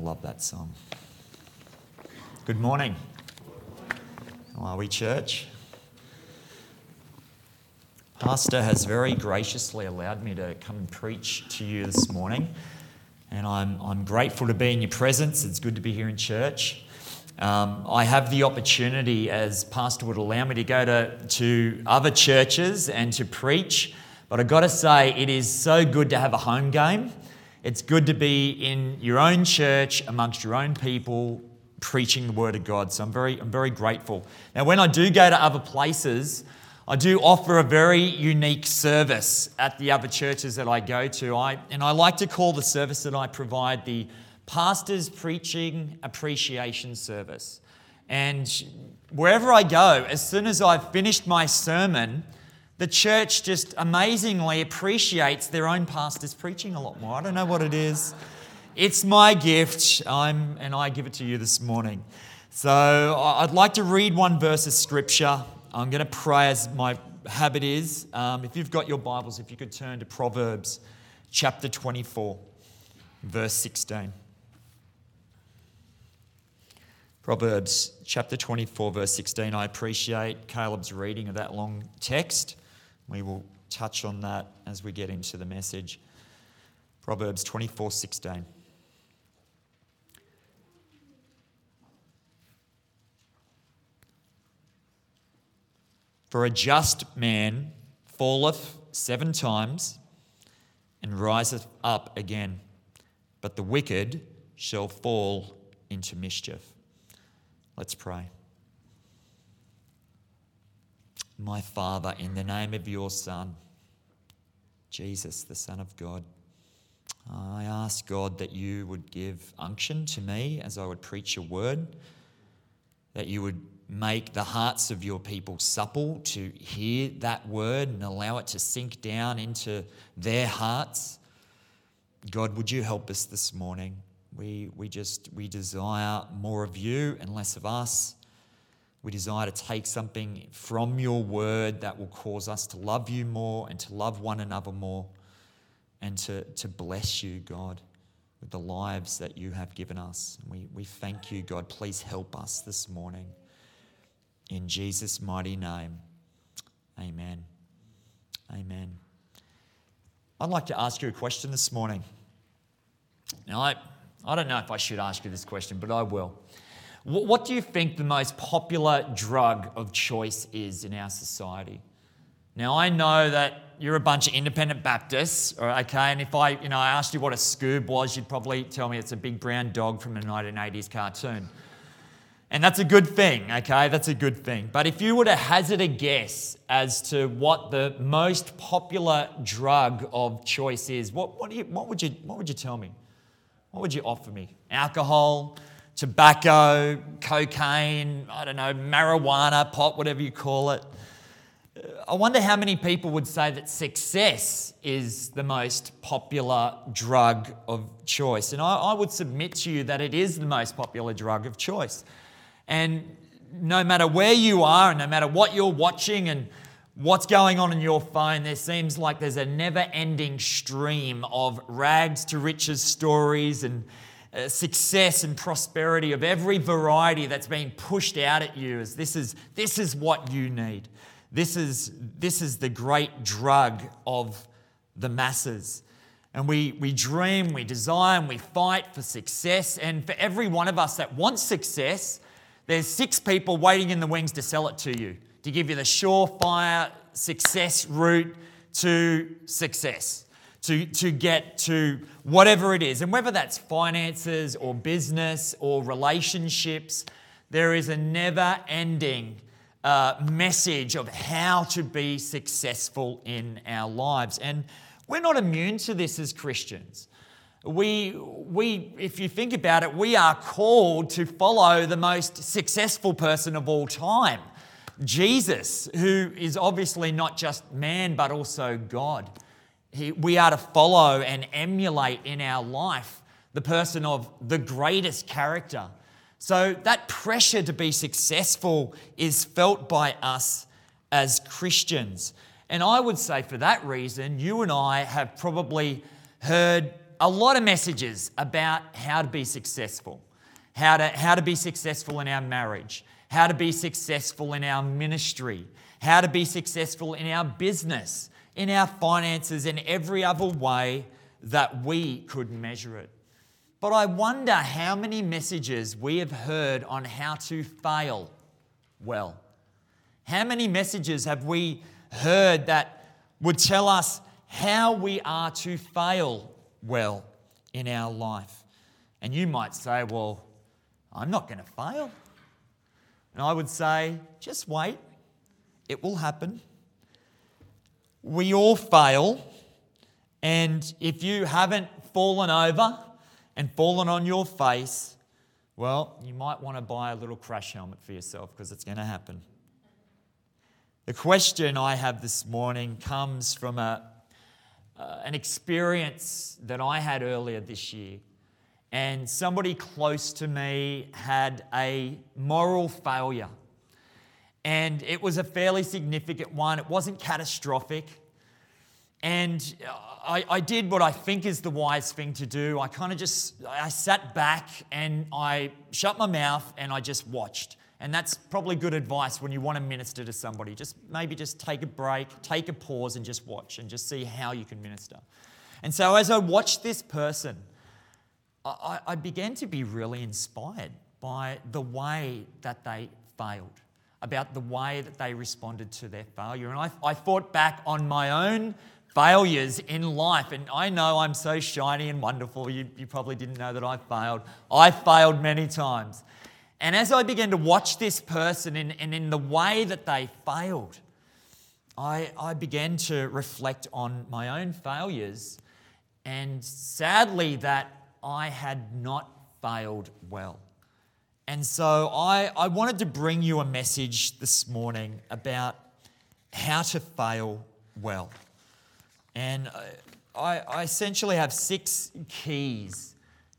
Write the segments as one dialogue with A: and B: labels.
A: love that song. Good morning. How are we, church? Pastor has very graciously allowed me to come and preach to you this morning, and I'm, I'm grateful to be in your presence. It's good to be here in church. Um, I have the opportunity, as Pastor would allow me, to go to, to other churches and to preach, but I've got to say, it is so good to have a home game. It's good to be in your own church amongst your own people preaching the word of God. So I'm very, I'm very grateful. Now, when I do go to other places, I do offer a very unique service at the other churches that I go to. I, and I like to call the service that I provide the Pastor's Preaching Appreciation Service. And wherever I go, as soon as I've finished my sermon, the church just amazingly appreciates their own pastor's preaching a lot more. I don't know what it is. It's my gift, I'm, and I give it to you this morning. So I'd like to read one verse of scripture. I'm going to pray as my habit is. Um, if you've got your Bibles, if you could turn to Proverbs chapter 24, verse 16. Proverbs chapter 24, verse 16. I appreciate Caleb's reading of that long text. We will touch on that as we get into the message. Proverbs 24 16. For a just man falleth seven times and riseth up again, but the wicked shall fall into mischief. Let's pray. My Father, in the name of your Son, Jesus, the Son of God, I ask God that you would give unction to me as I would preach your word, that you would make the hearts of your people supple to hear that word and allow it to sink down into their hearts. God, would you help us this morning? We, we just we desire more of you and less of us. We desire to take something from your word that will cause us to love you more and to love one another more and to, to bless you, God, with the lives that you have given us. We, we thank you, God. Please help us this morning. In Jesus' mighty name, amen. Amen. I'd like to ask you a question this morning. Now, I, I don't know if I should ask you this question, but I will. What do you think the most popular drug of choice is in our society? Now, I know that you're a bunch of independent Baptists, okay, and if I, you know, I asked you what a scoob was, you'd probably tell me it's a big brown dog from a 1980s cartoon. And that's a good thing, okay? That's a good thing. But if you were to hazard a guess as to what the most popular drug of choice is, what, what, you, what, would, you, what would you tell me? What would you offer me? Alcohol, tobacco, cocaine, I don't know, marijuana, pot, whatever you call it. I wonder how many people would say that success is the most popular drug of choice. And I, I, would submit to you that it is the most popular drug of choice. And no matter where you are, and no matter what you're watching and what's going on in your phone, there seems like there's a never ending stream of rags to riches stories and uh, success and prosperity of every variety that's being pushed out at you as this is, this is what you need. This is, this is the great drug of the masses. And we, we dream, we desire, and we fight for success. And for every one of us that wants success, there's six people waiting in the wings to sell it to you, to give you the surefire success route to success to, to get to whatever it is. And whether that's finances or business or relationships, there is a never ending uh, message of how to be successful in our lives. And we're not immune to this as Christians. We, we, if you think about it, we are called to follow the most successful person of all time, Jesus, who is obviously not just man, but also God. He, we are to follow and emulate in our life the person of the greatest character. So that pressure to be successful is felt by us as Christians. And I would say for that reason, you and I have probably heard a lot of messages about how to be successful, how to, how to be successful in our marriage, how to be successful in our ministry, how to be successful in our business, in our finances, in every other way that we could measure it. But I wonder how many messages we have heard on how to fail well. How many messages have we heard that would tell us how we are to fail well in our life? And you might say, Well, I'm not going to fail. And I would say, Just wait, it will happen. We all fail. And if you haven't fallen over and fallen on your face, well, you might want to buy a little crash helmet for yourself because it's going to happen. The question I have this morning comes from a, uh, an experience that I had earlier this year. And somebody close to me had a moral failure. And it was a fairly significant one. It wasn't catastrophic. And I, I, did what I think is the wise thing to do. I kind of just I sat back and I shut my mouth and I just watched. And that's probably good advice when you want to minister to somebody. Just maybe just take a break, take a pause, and just watch and just see how you can minister. And so as I watched this person, I, I began to be really inspired by the way that they failed, about the way that they responded to their failure. And I, I thought back on my own failures in life. And I know I'm so shiny and wonderful. You, you probably didn't know that I failed. I failed many times. And as I began to watch this person and, and in the way that they failed, I, I began to reflect on my own failures and sadly that I had not failed well. And so I, I wanted to bring you a message this morning about how to fail well. And uh, I, I essentially have six keys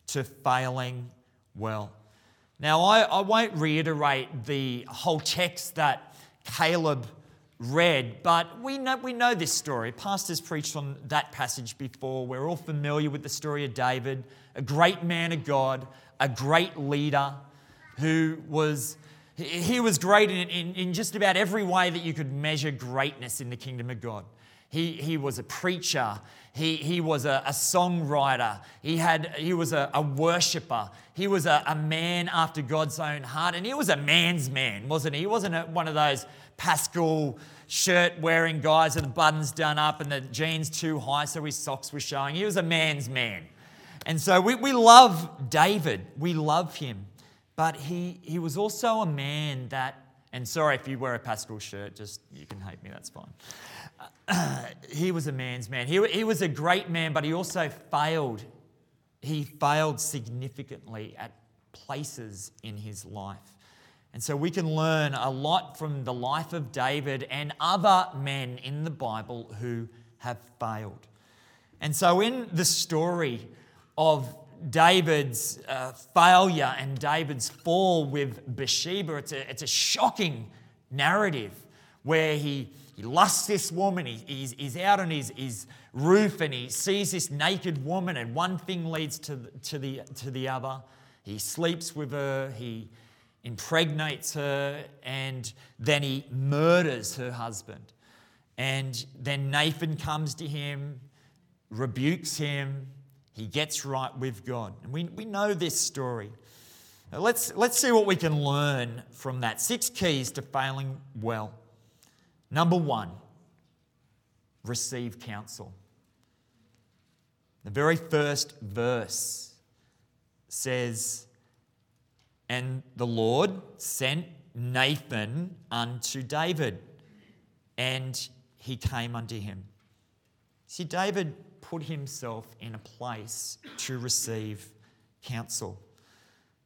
A: to failing well. Now, I, I won't reiterate the whole text that Caleb read, but we know, we know this story. Pastors preached on that passage before. We're all familiar with the story of David, a great man of God, a great leader who was. He was great in, in, in just about every way that you could measure greatness in the kingdom of God. He, he was a preacher. He, he was a, a songwriter. He, had, he was a, a worshiper. He was a, a man after God's own heart. And he was a man's man, wasn't he? He wasn't a, one of those Pascal shirt wearing guys with the buttons done up and the jeans too high so his socks were showing. He was a man's man. And so we, we love David. We love him. But he, he was also a man that, and sorry if you wear a Pascal shirt, just you can hate me, that's fine. Uh, he was a man's man. He, he was a great man, but he also failed. He failed significantly at places in his life. And so we can learn a lot from the life of David and other men in the Bible who have failed. And so, in the story of David's uh, failure and David's fall with Bathsheba, it's a, it's a shocking narrative where he he lusts this woman. He, he's, he's out on his, his roof and he sees this naked woman, and one thing leads to to, the, to the other. He sleeps with her, he impregnates her, and then he murders her husband. And then Nathan comes to him, rebukes him, he gets right with God. And we, we know this story. Let's, let's see what we can learn from that. Six keys to failing well. Number one, receive counsel. The very first verse says, And the Lord sent Nathan unto David, and he came unto him. See, David put himself in a place to receive counsel.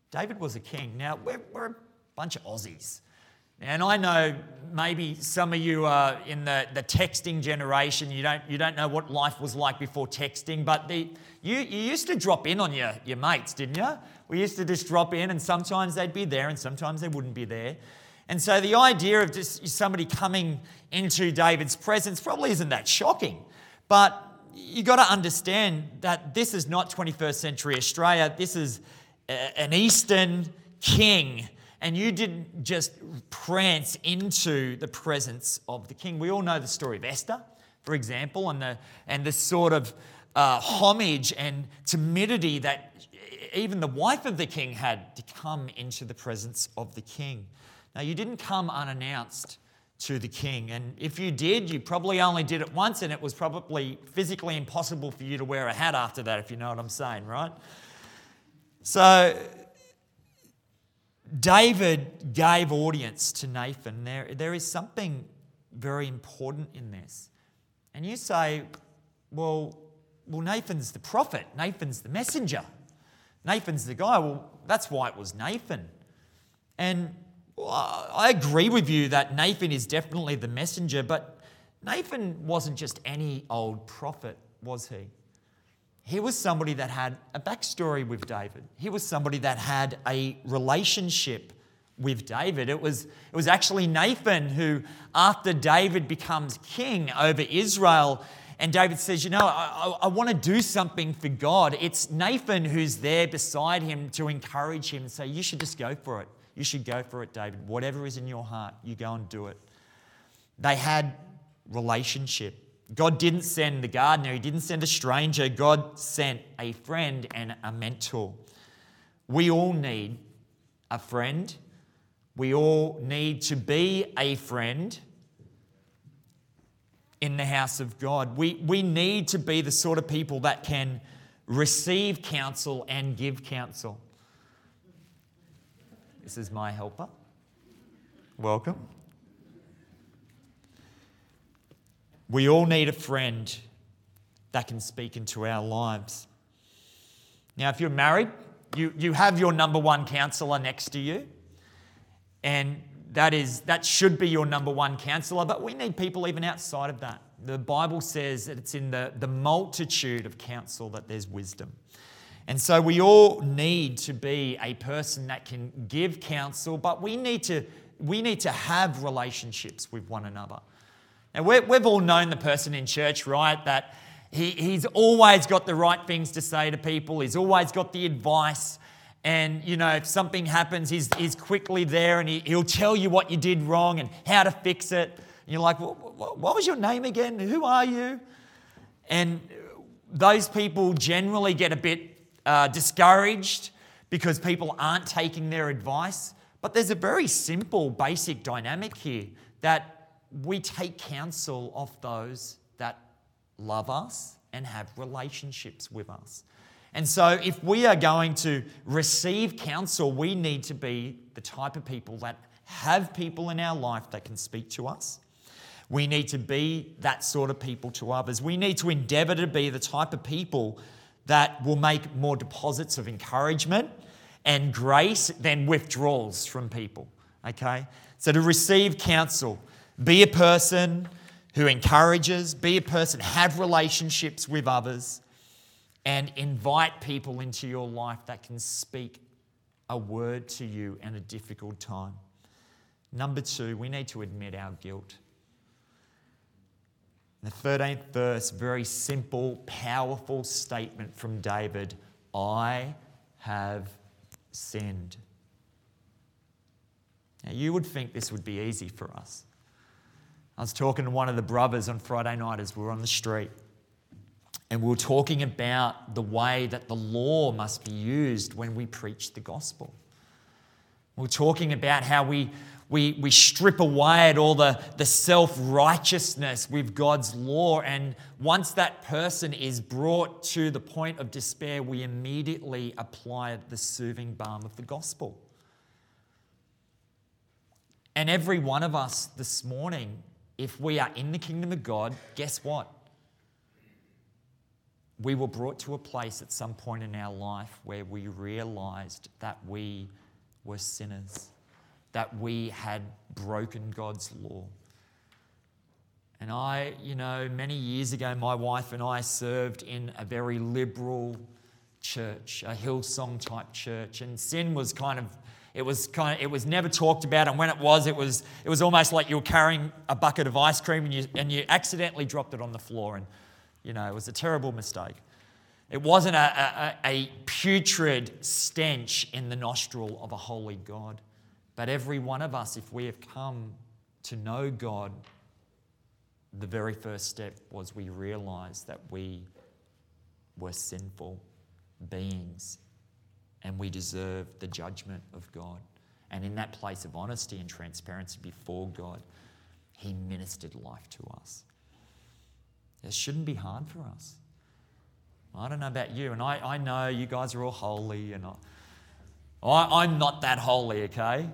A: David was a king. Now, we're, we're a bunch of Aussies. And I know maybe some of you are in the, the texting generation, you don't, you don't know what life was like before texting, but the, you, you used to drop in on your, your mates, didn't you? We used to just drop in, and sometimes they'd be there, and sometimes they wouldn't be there. And so the idea of just somebody coming into David's presence probably isn't that shocking. But you got to understand that this is not 21st century Australia. This is a, an Eastern king. And you didn't just prance into the presence of the king. We all know the story of Esther, for example, and the, and the sort of uh, homage and timidity that even the wife of the king had to come into the presence of the king. Now, you didn't come unannounced to the king. And if you did, you probably only did it once, and it was probably physically impossible for you to wear a hat after that, if you know what I'm saying, right? So, David gave audience to Nathan. There, there is something very important in this. And you say, well, well, Nathan's the prophet, Nathan's the messenger, Nathan's the guy. Well, that's why it was Nathan. And I agree with you that Nathan is definitely the messenger, but Nathan wasn't just any old prophet, was he? He was somebody that had a backstory with David. He was somebody that had a relationship with David. It was, it was actually Nathan who, after David becomes king over Israel, and David says, You know, I, I, I want to do something for God. It's Nathan who's there beside him to encourage him and say, You should just go for it. You should go for it, David. Whatever is in your heart, you go and do it. They had relationship. God didn't send the gardener, He didn't send a stranger. God sent a friend and a mentor. We all need a friend. We all need to be a friend in the house of God. We, we need to be the sort of people that can receive counsel and give counsel. This is my helper. Welcome. We all need a friend that can speak into our lives. Now, if you're married, you, you have your number one counselor next to you, and that, is, that should be your number one counselor, but we need people even outside of that. The Bible says that it's in the, the multitude of counsel that there's wisdom. And so we all need to be a person that can give counsel, but we need to, we need to have relationships with one another. Now, we've all known the person in church, right? That he, he's always got the right things to say to people, he's always got the advice. And, you know, if something happens, he's, he's quickly there and he, he'll tell you what you did wrong and how to fix it. And you're like, what was your name again? Who are you? And those people generally get a bit uh, discouraged because people aren't taking their advice. But there's a very simple, basic dynamic here that we take counsel of those that love us and have relationships with us. And so, if we are going to receive counsel, we need to be the type of people that have people in our life that can speak to us. We need to be that sort of people to others. We need to endeavor to be the type of people that will make more deposits of encouragement and grace than withdrawals from people. Okay? So to receive counsel, be a person who encourages, be a person, have relationships with others, and invite people into your life that can speak a word to you in a difficult time. Number two, we need to admit our guilt. The 13th verse, very simple, powerful statement from David I have sinned. Now, you would think this would be easy for us. I was talking to one of the brothers on Friday night as we were on the street, and we were talking about the way that the law must be used when we preach the gospel. We were talking about how we we, we strip away at all the, the self righteousness with God's law. And once that person is brought to the point of despair, we immediately apply the soothing balm of the gospel. And every one of us this morning, if we are in the kingdom of God, guess what? We were brought to a place at some point in our life where we realized that we were sinners that we had broken God's law. And I, you know, many years ago, my wife and I served in a very liberal church, a Hillsong type church, and sin was kind of it was kind of it was never talked about and when it was it was it was almost like you were carrying a bucket of ice cream and you and you accidentally dropped it on the floor and You know, it was a terrible mistake. It wasn't a, a, a putrid stench in the nostril of a holy God. But every one of us, if we have come to know God, the very first step was we realized that we were sinful beings and we deserved the judgment of God. And in that place of honesty and transparency before God, He ministered life to us. It shouldn't be hard for us. I don't know about you, and I, I know you guys are all holy, and I, I, I'm not that holy, okay?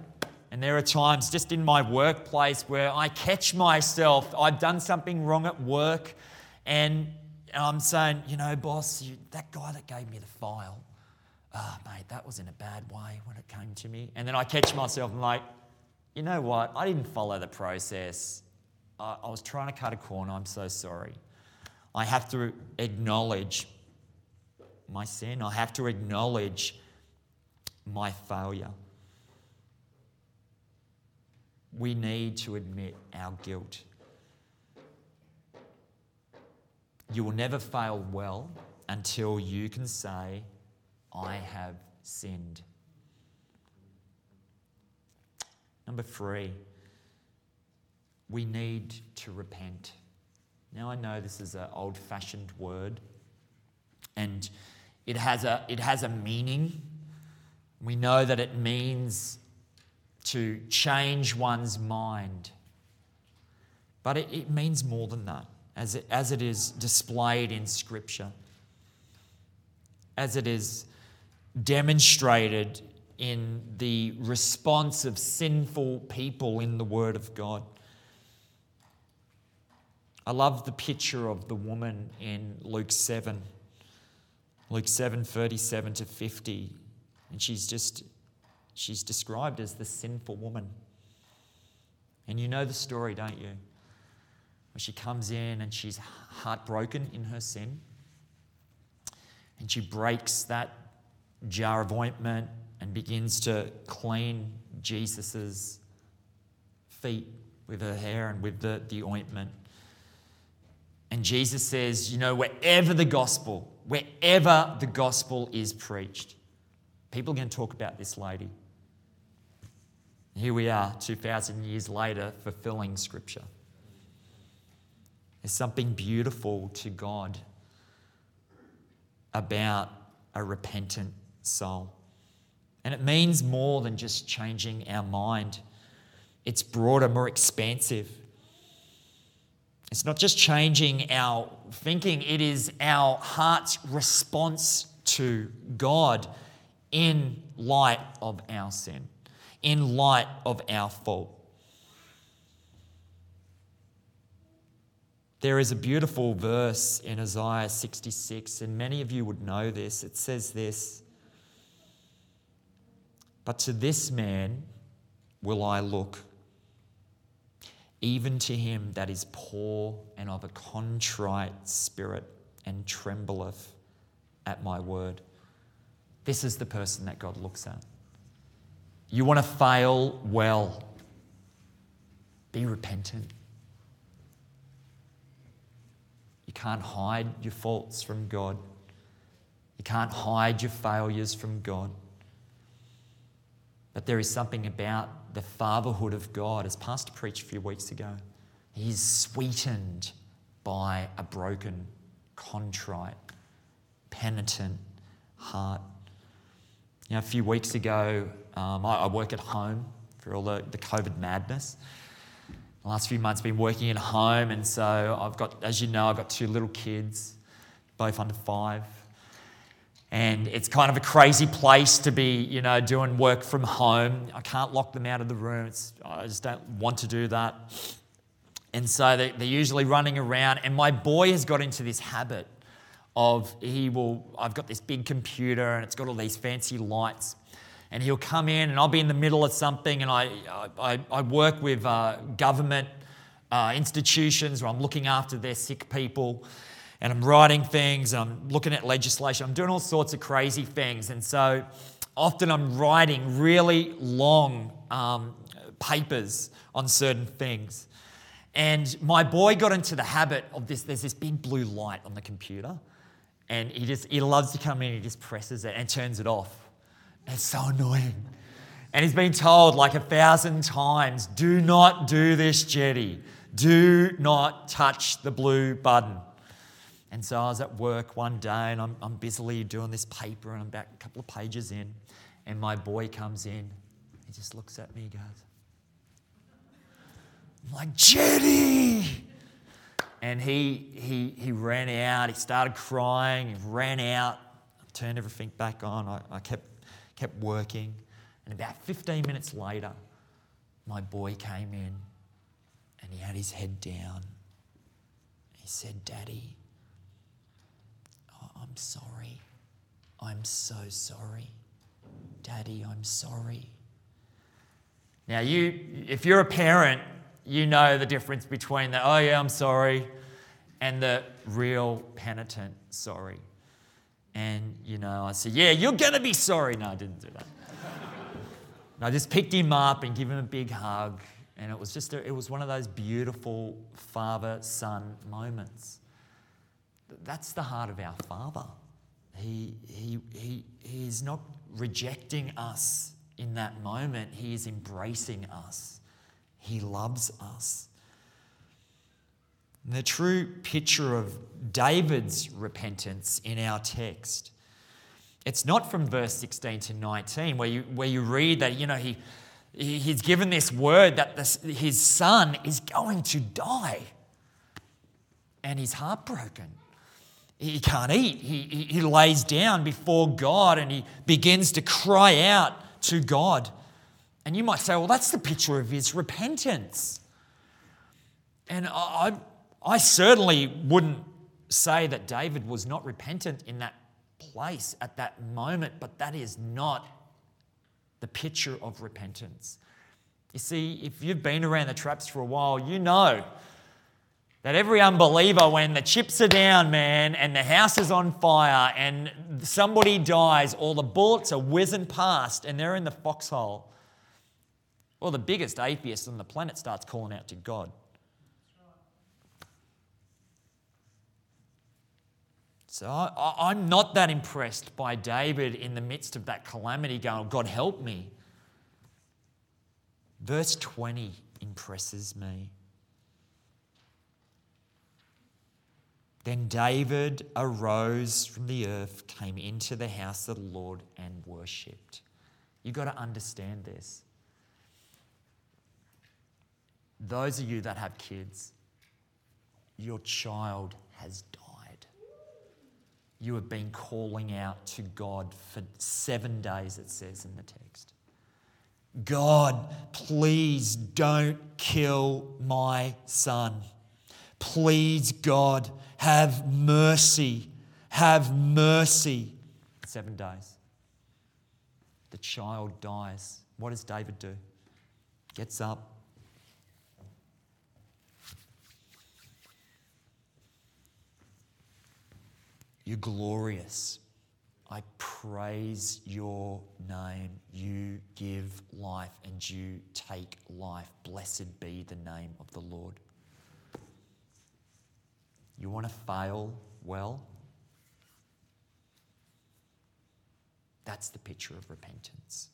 A: And there are times just in my workplace where I catch myself, I've done something wrong at work, and I'm saying, you know, boss, you, that guy that gave me the file, oh, mate, that was in a bad way when it came to me. And then I catch myself and like, you know what? I didn't follow the process. I, I was trying to cut a corner. I'm so sorry. I have to acknowledge my sin. I have to acknowledge my failure. We need to admit our guilt. You will never fail well until you can say, I have sinned. Number three, we need to repent. Now, I know this is an old fashioned word and it has, a, it has a meaning. We know that it means to change one's mind. But it, it means more than that, as it, as it is displayed in Scripture, as it is demonstrated in the response of sinful people in the Word of God. I love the picture of the woman in Luke 7. Luke 7 37 to 50. And she's just, she's described as the sinful woman. And you know the story, don't you? Where she comes in and she's heartbroken in her sin. And she breaks that jar of ointment and begins to clean Jesus's feet with her hair and with the, the ointment. And Jesus says, you know, wherever the gospel, wherever the gospel is preached, people are going to talk about this lady. Here we are, 2,000 years later, fulfilling scripture. There's something beautiful to God about a repentant soul. And it means more than just changing our mind, it's broader, more expansive. It's not just changing our thinking, it is our heart's response to God in light of our sin, in light of our fault. There is a beautiful verse in Isaiah 66, and many of you would know this. It says this But to this man will I look, even to him that is poor and of a contrite spirit and trembleth at my word. This is the person that God looks at. You want to fail well, be repentant You can't hide your faults from God. You can't hide your failures from God. But there is something about the fatherhood of God, as Pastor preached a few weeks ago. He's sweetened by a broken, contrite, penitent heart. You know, a few weeks ago, um, I, I, work at home for all the, the COVID madness. The last few months have been working at home and so i've got as you know i've got two little kids both under five. And it's kind of a crazy place to be you know doing work from home. I can't lock them out of the room. It's, i just don't want to do that. And so they, they're usually running around and my boy has got into this habit of he will i've got this big computer and it's got all these fancy lights and he'll come in and I'll be in the middle of something and I, I, I work with uh, government uh, institutions where I'm looking after their sick people and I'm writing things, and I'm looking at legislation, I'm doing all sorts of crazy things. And so often I'm writing really long um, papers on certain things. And my boy got into the habit of this. There's this big blue light on the computer, and he just he loves to come in. And he just presses it and turns it off. It's so annoying. And he's been told like a thousand times, "Do not do this, Jetty. Do not touch the blue button." And so I was at work one day, and I'm, I'm busily doing this paper, and I'm about a couple of pages in, and my boy comes in. He just looks at me, goes, I'm like, Jetty! And he, he, he ran out, he started crying, he ran out, I turned everything back on. I, I kept, kept working. And about 15 minutes later, my boy came in and he had his head down. He said, Daddy, I'm sorry. I'm so sorry. Daddy, I'm sorry. Now, you, if you're a parent, you know the difference between the, oh yeah, I'm sorry, and the real penitent sorry. And, you know, I said, yeah, you're going to be sorry. No, I didn't do that. I just picked him up and gave him a big hug. And it was just, a, it was one of those beautiful father son moments. That's the heart of our Father. He, he, he, he is not rejecting us in that moment, He is embracing us. He loves us. And the true picture of David's repentance in our text. It's not from verse 16 to 19 where you, where you read that, you know, he, he's given this word that this, his son is going to die. And he's heartbroken. He can't eat. He, he, he lays down before God and he begins to cry out to God. And you might say, well, that's the picture of his repentance. And I, I certainly wouldn't say that David was not repentant in that place at that moment, but that is not the picture of repentance. You see, if you've been around the traps for a while, you know that every unbeliever, when the chips are down, man, and the house is on fire and somebody dies, or the bullets are whizzing past and they're in the foxhole, well, the biggest atheist on the planet starts calling out to God. So I, am not that impressed by David in the midst of that calamity going, God help me. Verse 20 impresses me. Then David arose from the earth, came into the house of the Lord, and worshipped. You've got to understand this. Those of you that have kids, your child has died. You have been calling out to God for seven days, it says in the text. God, please don't kill my son. Please, God, have mercy. Have mercy. Seven days. The child dies. What does David do? Gets up. You're glorious. I praise your name. You give life and you take life. Blessed be the name of the Lord. You want to fail well? That's the picture of repentance.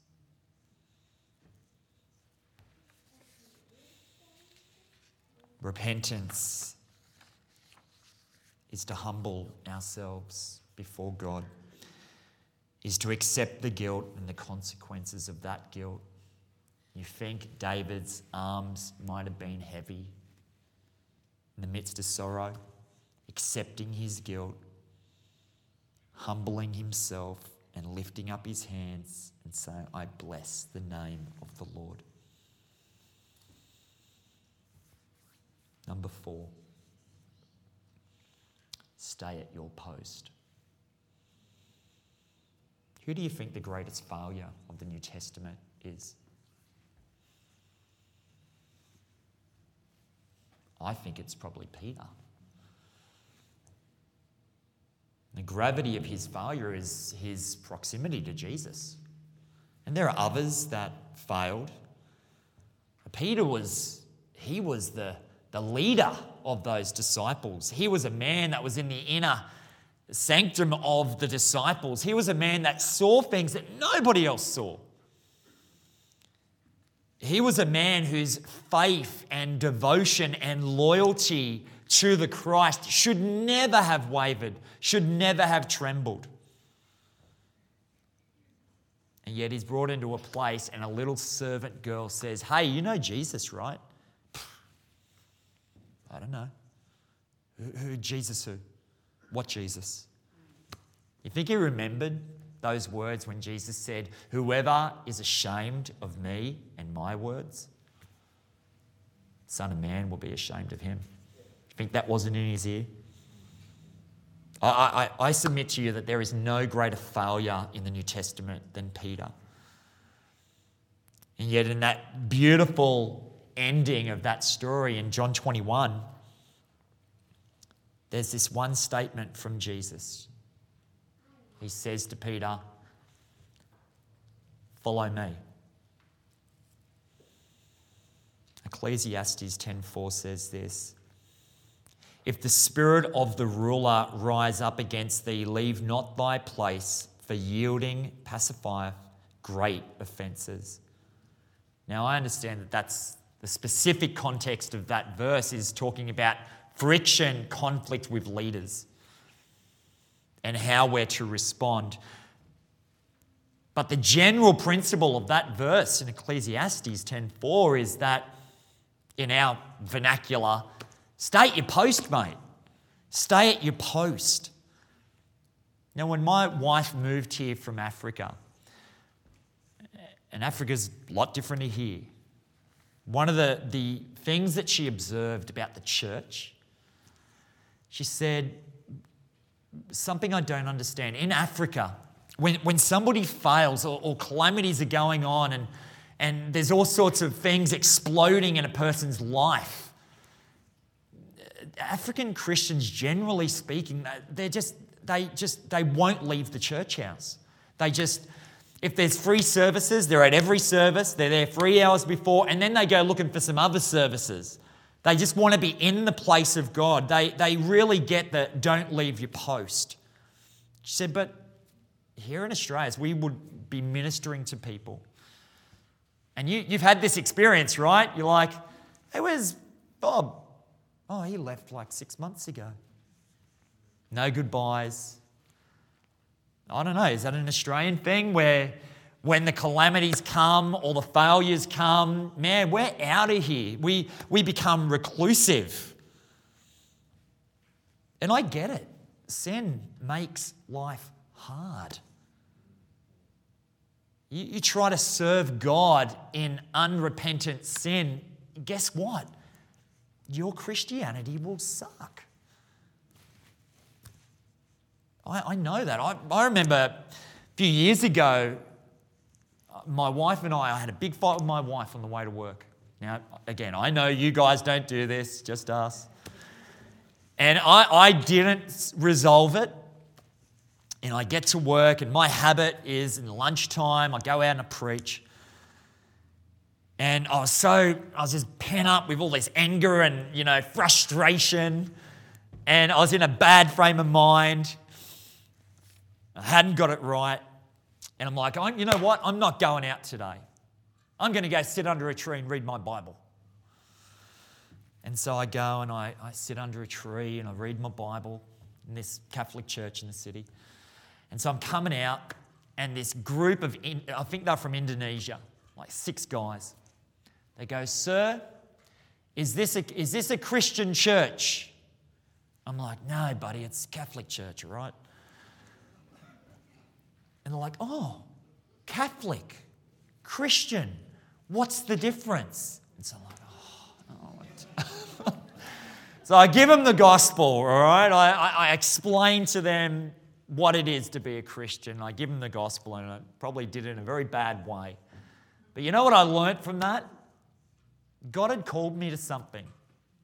A: Repentance is to humble ourselves before God, is to accept the guilt and the consequences of that guilt. You think David's arms might have been heavy in the midst of sorrow? accepting his guilt, humbling himself, and lifting up his hands and saying, I bless the name of the Lord. Number four, stay at your post. Who do you think the greatest failure of the New Testament is? I think it's probably Peter. The gravity of his failure is his proximity to Jesus. And there are others that failed. Peter was, he was the, the leader of those disciples. He was a man that was in the inner sanctum of the disciples. He was a man that saw things that nobody else saw. He was a man whose faith and devotion and loyalty to the Christ should never have wavered, should never have trembled. And yet he's brought into a place, and a little servant girl says, Hey, you know Jesus, right? I don't know. Who, who Jesus who? What Jesus? You think he remembered those words when Jesus said, Whoever is ashamed of me and my words, Son of Man will be ashamed of him. You think that wasn't in his ear? I, I, I submit to you that there is no greater failure in the New Testament than Peter. And yet, in that beautiful ending of that story in John 21, there's this one statement from Jesus. He says to Peter, Follow me. Ecclesiastes 10:4 says this. If the spirit of the ruler rise up against thee, leave not thy place, for yielding pacifieth great offences. Now, I understand that that's the specific context of that verse is talking about friction, conflict with leaders, and how we're to respond. But the general principle of that verse in Ecclesiastes 10:4 is that in our vernacular, stay at your post, mate. Stay at your post. Now, when my wife moved here from Africa, and Africa's a lot different to here, one of the, the things that she observed about the church she said, Something I don't understand. In Africa, when, when somebody fails or, or calamities are going on and, and there's all sorts of things exploding in a person's life, African Christians, generally speaking, they're just, they just, they won't leave the church house. They just, if there's free services, they're at every service, they're there three hours before, and then they go looking for some other services. They just want to be in the place of God. They, they really get that don't leave your post. She said, but here in Australia, we would be ministering to people. And you, you've had this experience, right? You're like, hey, where's Bob? Oh, he left like six months ago. No goodbyes. I don't know, is that an Australian thing where when the calamities come or the failures come, man, we're out of here. We, we become reclusive. And I get it. Sin makes life hard. You, you try to serve God in unrepentant sin, guess what? Your Christianity will suck. I, I know that. I, I remember a few years ago, my wife and I, I had a big fight with my wife on the way to work. Now, again, I know you guys don't do this, just us. And I, I didn't resolve it. And I get to work, and my habit is in lunchtime, I go out and I preach. And I was so, I was just pent up with all this anger and, you know, frustration. And I was in a bad frame of mind. I hadn't got it right. And I'm like, I'm, you know what? I'm not going out today. I'm going to go sit under a tree and read my Bible. And so I go and I, I sit under a tree and I read my Bible in this Catholic church in the city. And so I'm coming out, and this group of, I think they're from Indonesia, like six guys. They go, Sir, is this a, is this a Christian church? I'm like, No, buddy, it's Catholic church, all right? And they're like, oh, Catholic, Christian, what's the difference? And so I'm like, oh, oh. so I give them the gospel, all right? I, I, I explain to them what it is to be a Christian. I give them the gospel, and I probably did it in a very bad way. But you know what I learned from that? God had called me to something.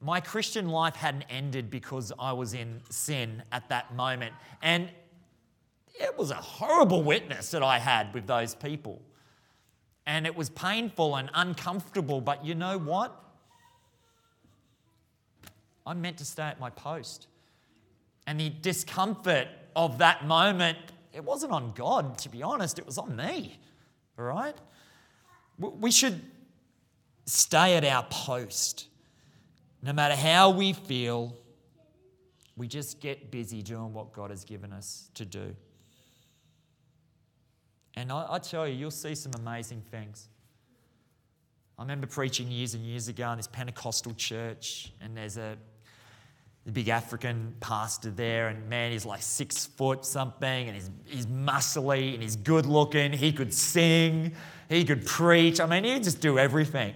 A: My Christian life hadn't ended because I was in sin at that moment. And it was a horrible witness that I had with those people. And it was painful and uncomfortable, but you know what? I'm meant to stay at my post. And the discomfort of that moment, it wasn't on God, to be honest, it was on me. All right? We should stay at our post. No matter how we feel, we just get busy doing what God has given us to do. And I, I, tell you, you'll see some amazing things. I remember preaching years and years ago in this Pentecostal church, and there's a the big African pastor there, and man, he's like six foot something, and he's, he's muscly and he's good looking. He could sing, he could preach. I mean, he could just do everything.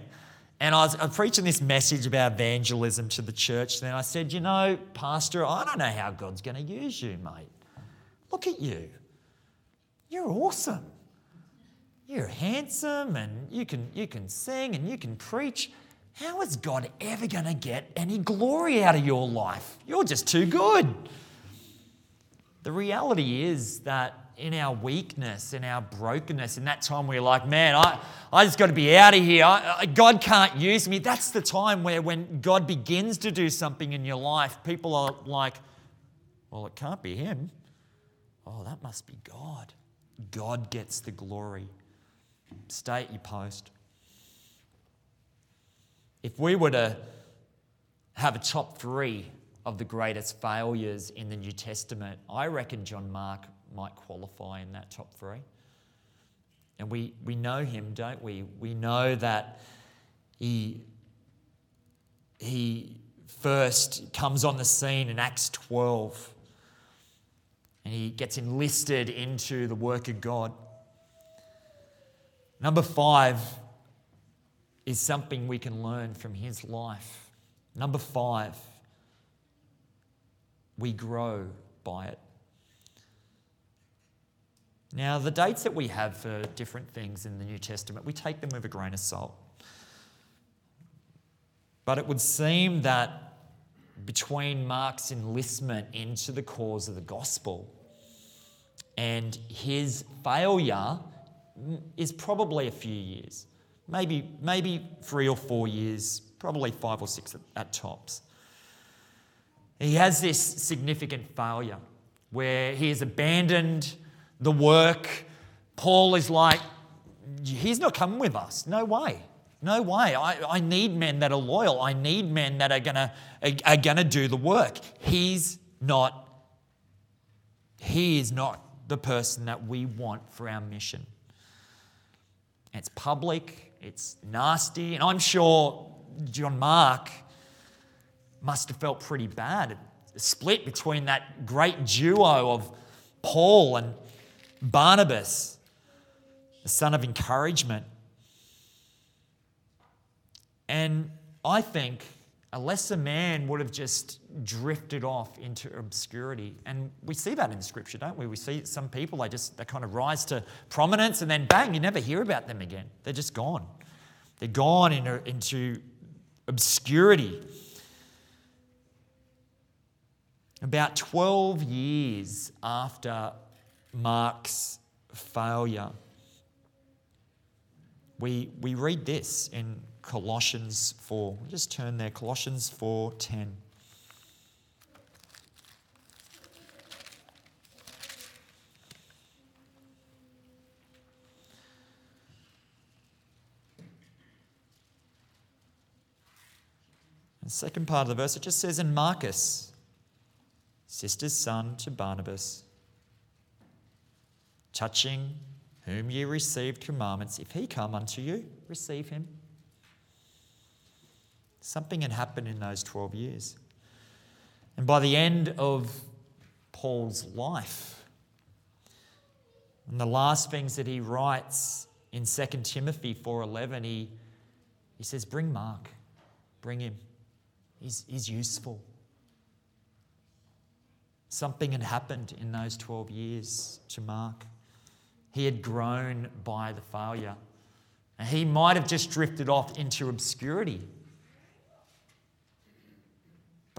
A: And I was, I was preaching this message about evangelism to the church. Then I said, You know, Pastor, I don't know how God's going to use you, mate. Look at you. You're awesome. You're handsome and you can, you can sing and you can preach. How is God ever going to get any glory out of your life? You're just too good. The reality is that in our weakness, in our brokenness, in that time you're like, man, I, I just got to be out of here. I, I, God can't use me. That's the time where when God begins to do something in your life, people are like, well, it can't be Him. Oh, that must be God. God gets the glory. Stay at your post. If we were to have a top three of the greatest failures in the New Testament, I reckon John Mark might qualify in that top three. And we, we know him, don't we? We know that he, he first comes on the scene in Acts 12 and he gets enlisted into the work of God. Number five, is something we can learn from his life. Number five, we grow by it. Now, the dates that we have for different things in the New Testament, we take them with a grain of salt. But it would seem that between Mark's enlistment into the cause of the gospel and his failure mm, is probably a few years maybe, maybe three or four years, probably five or six at, at tops. He has this significant failure where he has abandoned the work. Paul is like, he's not coming with us. No way. No way. I, I need men that are loyal. I need men that are gonna are gonna do the work. He's not, he is not the person that we want for our mission. It's public, it's nasty. And I'm sure John Mark must have felt pretty bad. A split between that great duo of Paul and Barnabas, the son of encouragement. And I think a lesser man would have just drifted off into obscurity. And we see that in Scripture, don't we? We see some people, they just they kind of rise to prominence and then bang, you never hear about them again. They're just gone. They're gone into, into obscurity. About 12 years after Mark's failure, we, we read this in Colossians 4. We'll just turn there, Colossians 4:10. The second part of the verse, it just says, in Marcus, sister's son to Barnabas, touching whom ye received commandments, if he come unto you, receive him. Something had happened in those 12 years. And by the end of Paul's life, and the last things that he writes in 2 Timothy 4:11, he, he says, Bring Mark, bring him. He's, he's useful. Something had happened in those 12 years to Mark. He had grown by the failure. And he might have just drifted off into obscurity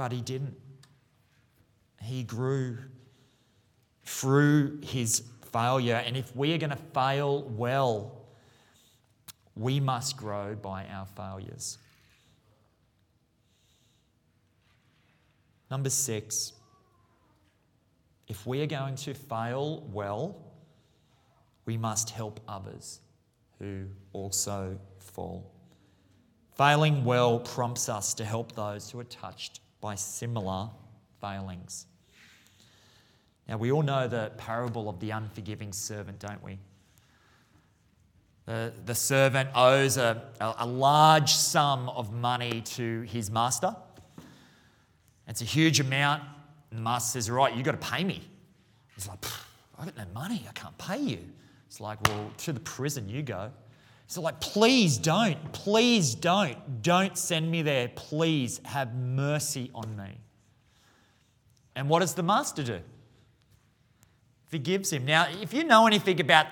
A: but he didn't. He grew through his failure. And if we are going to fail well, we must grow by our failures. Number six, if we are going to fail well, we must help others who also fall. Failing well prompts us to help those who are touched by similar failings. Now, we all know the parable of the unforgiving servant, don't we? The, the servant owes a, a, large sum of money to his master. It's a huge amount. And the master says, Right, you've got to pay me. He's like, I've got no money. I can't pay you. It's like, Well, to the prison you go. He's like, Please don't. Please don't. Don't send me there. Please have mercy on me. And what does the master do? Forgives him. Now, if you know anything about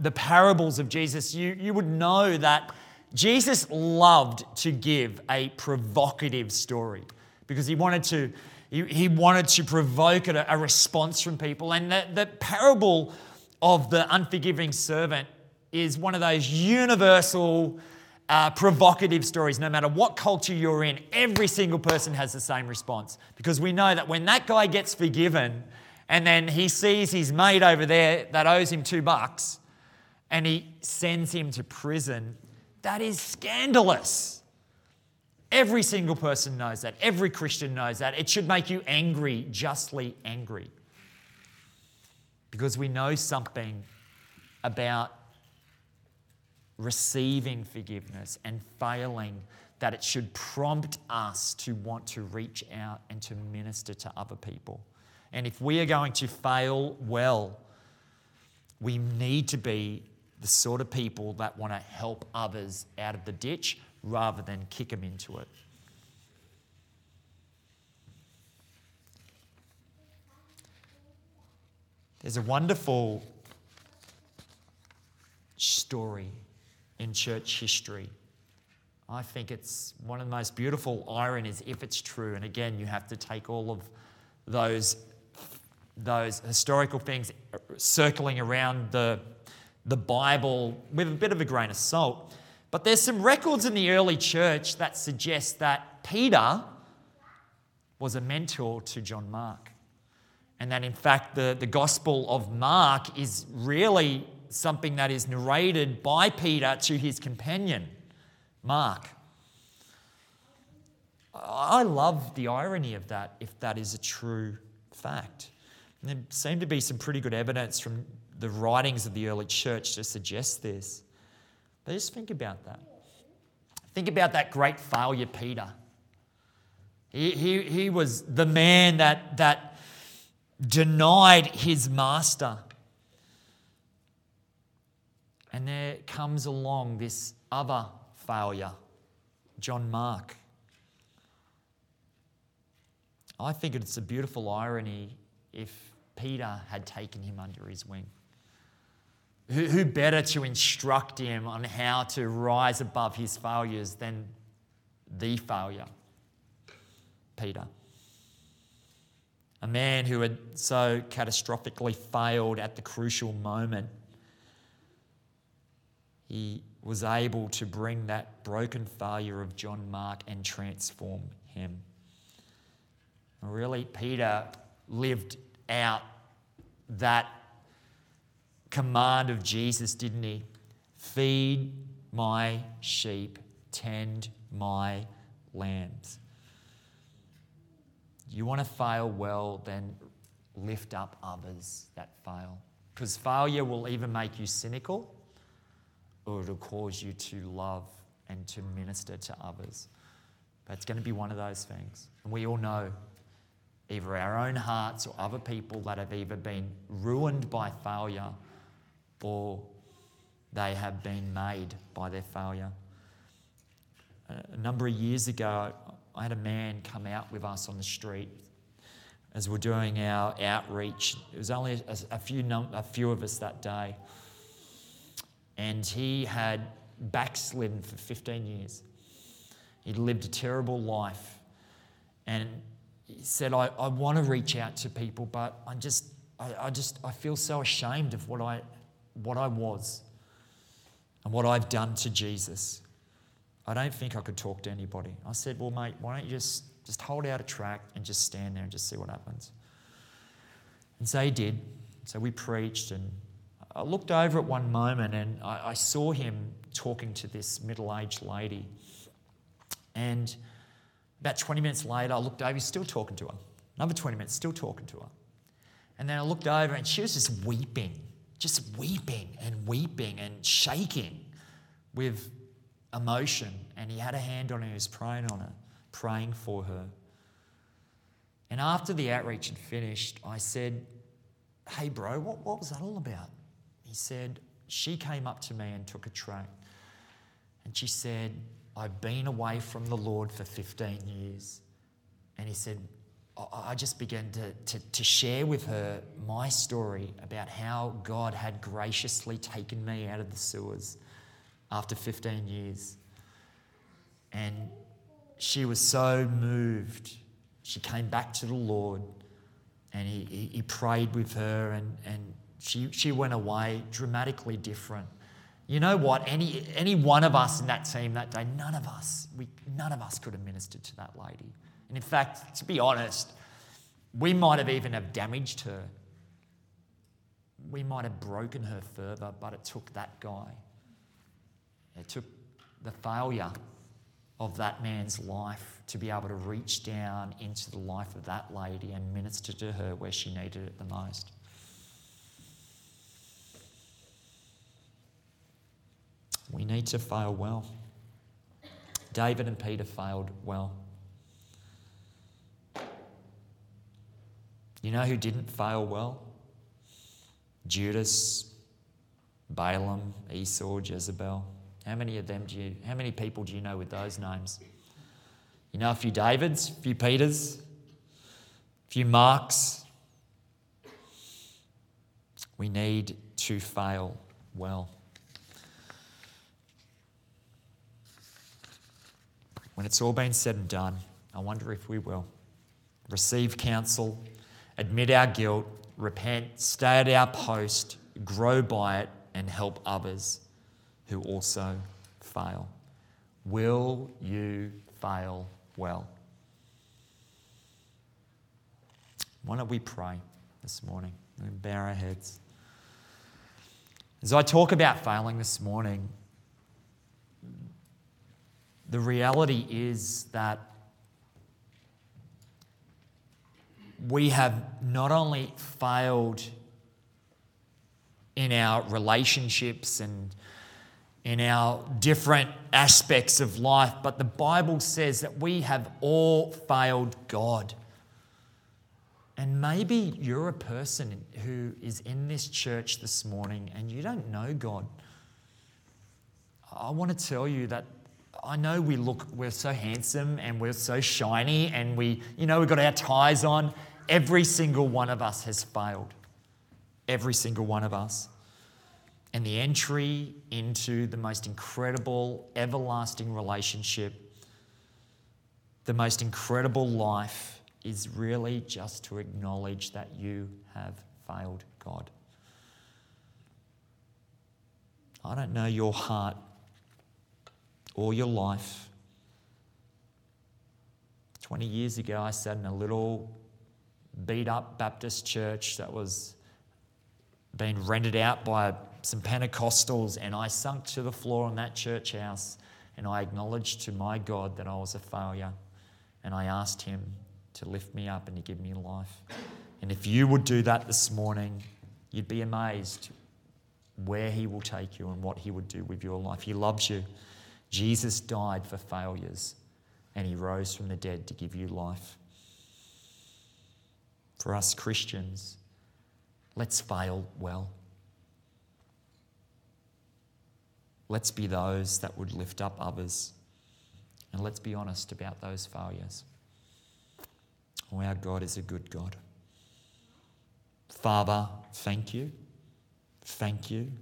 A: the parables of Jesus, you, you would know that Jesus loved to give a provocative story because he wanted to, he, he wanted to provoke a, a response from people. And the, the parable of the unforgiving servant is one of those universal, uh, provocative stories. No matter what culture you're in, every single person has the same response because we know that when that guy gets forgiven and then he sees his mate over there that owes him two bucks and he sends him to prison, that is scandalous. Every single person knows that. Every Christian knows that. It should make you angry, justly angry. Because we know something about receiving forgiveness and failing that it should prompt us to want to reach out and to minister to other people. And if we are going to fail well, we need to be the sort of people that want to help others out of the ditch rather than kick them into it. There's a wonderful story in church history. I think it's one of the most beautiful ironies if it's true. And again, you have to take all of those, those historical things circling around the, the Bible with a bit of a grain of salt. But there's some records in the early church that suggest that Peter was a mentor to John Mark. And that in fact, the, the Gospel of Mark is really something that is narrated by Peter to his companion, Mark. I love the irony of that if that is a true fact. And there seemed to be some pretty good evidence from the writings of the early church to suggest this. But just think about that. Think about that great failure, Peter. He, he, he was the man that, that denied his master. And there comes along this other failure, John Mark. I think it's a beautiful irony if Peter had taken him under his wing. Who, who better to instruct him on how to rise above his failures than the failure, Peter? A man who had so catastrophically failed at the crucial moment. He was able to bring that broken failure of John Mark and transform him. Really, Peter lived out that command of Jesus, didn't he? Feed my sheep, tend my lambs. You want to fail well, then lift up others that fail. Because failure will either make you cynical or it'll cause you to love and to minister to others. But it's going to be one of those things. And we all know either our own hearts or other people that have either been ruined by failure or they have been made by their failure. A number of years ago, I had a man come out with us on the street as we're doing our outreach. It was only a, a few, num- a few of us that day. And he had backslidden for 15 years. He'd lived a terrible life. And he said, I, I want to reach out to people, but I just, I, I just, I feel so ashamed of what I, what I was and what I've done to Jesus. I don't think I could talk to anybody. I said, Well, mate, why don't you just Just hold out a track and just stand there and just see what happens. And so he did. So we preached, and I looked over at one moment and I, I saw him talking to this middle aged lady. And about 20 minutes later, I looked over, he's still talking to her. Another 20 minutes, still talking to her. And then I looked over and she was just weeping, just weeping and weeping and shaking with emotion. And he had a hand on her, he was praying on her, praying for her. And after the outreach had finished, I said, Hey, bro, what, what was that all about? Said, She came up to me and took a tract. And she said, I've been away from the Lord for 15 years. And he said, I just began to, to, to, share with her my story about how God had graciously taken me out of the sewers after 15 years. And she was so moved. She came back to the Lord and he, he, he prayed with her, and, and she, she went away dramatically different. You know what? Any, any one of us in that team that day, none of us, we, none of us could have ministered to that lady. And in fact, to be honest, we might have even have damaged her. We might have broken her further, but it took that guy. It took the failure of that man's life to be able to reach down into the life of that lady and minister to her where she needed it the most. We need to fail well. David and Peter failed well. You know who didn't fail well? Judas, Balaam, Esau, Jezebel. How many of them do you, how many people do you know with those names? You know a few Davids, a few Peters, a few Marks. We need to fail well. When it's all been said and done, I wonder if we will receive counsel admit our guilt, repent, stay at our post, grow by it, and help others who also fail. Will you fail well? Why don't we pray this morning and bow our heads? As I talk about failing this morning, the reality is that we have not only failed in our relationships and in our different aspects of life, but the Bible says that we have all failed God. And maybe you're a person who is in this church this morning and you don't know God. I want to tell you that I know we look, we're so handsome and we're so shiny and we, you know, we've got our ties on. Every single one of us has failed. Every single one of us. And the entry into the most incredible, everlasting relationship, the most incredible life, is really just to acknowledge that you have failed God. I don't know your heart or your life. 20 years ago, I sat in a little beat up Baptist church that was being rented out by some Pentecostals, and I sunk to the floor in that church house and I acknowledged to my God that I was a failure. And I asked Him to lift me up and to give me life. And if you would do that this morning, you'd be amazed where He will take you and what He would do with your life. He loves you. Jesus died for failures and he rose from the dead to give you life. For us Christians, let's fail well. Let's be those that would lift up others. And let's be honest about those failures. Oh, our God is a good God. Father, thank you. Thank you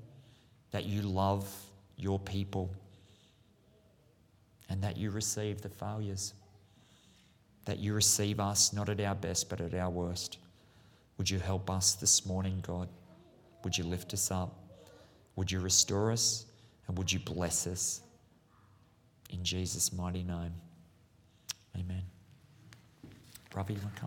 A: that you love your people and that you receive the failures, that you receive us not at our best, but at our worst. Would you help us this morning, God? Would you lift us up? Would you restore us? And would you bless us? In Jesus' mighty name. Amen. Brother, you want to come?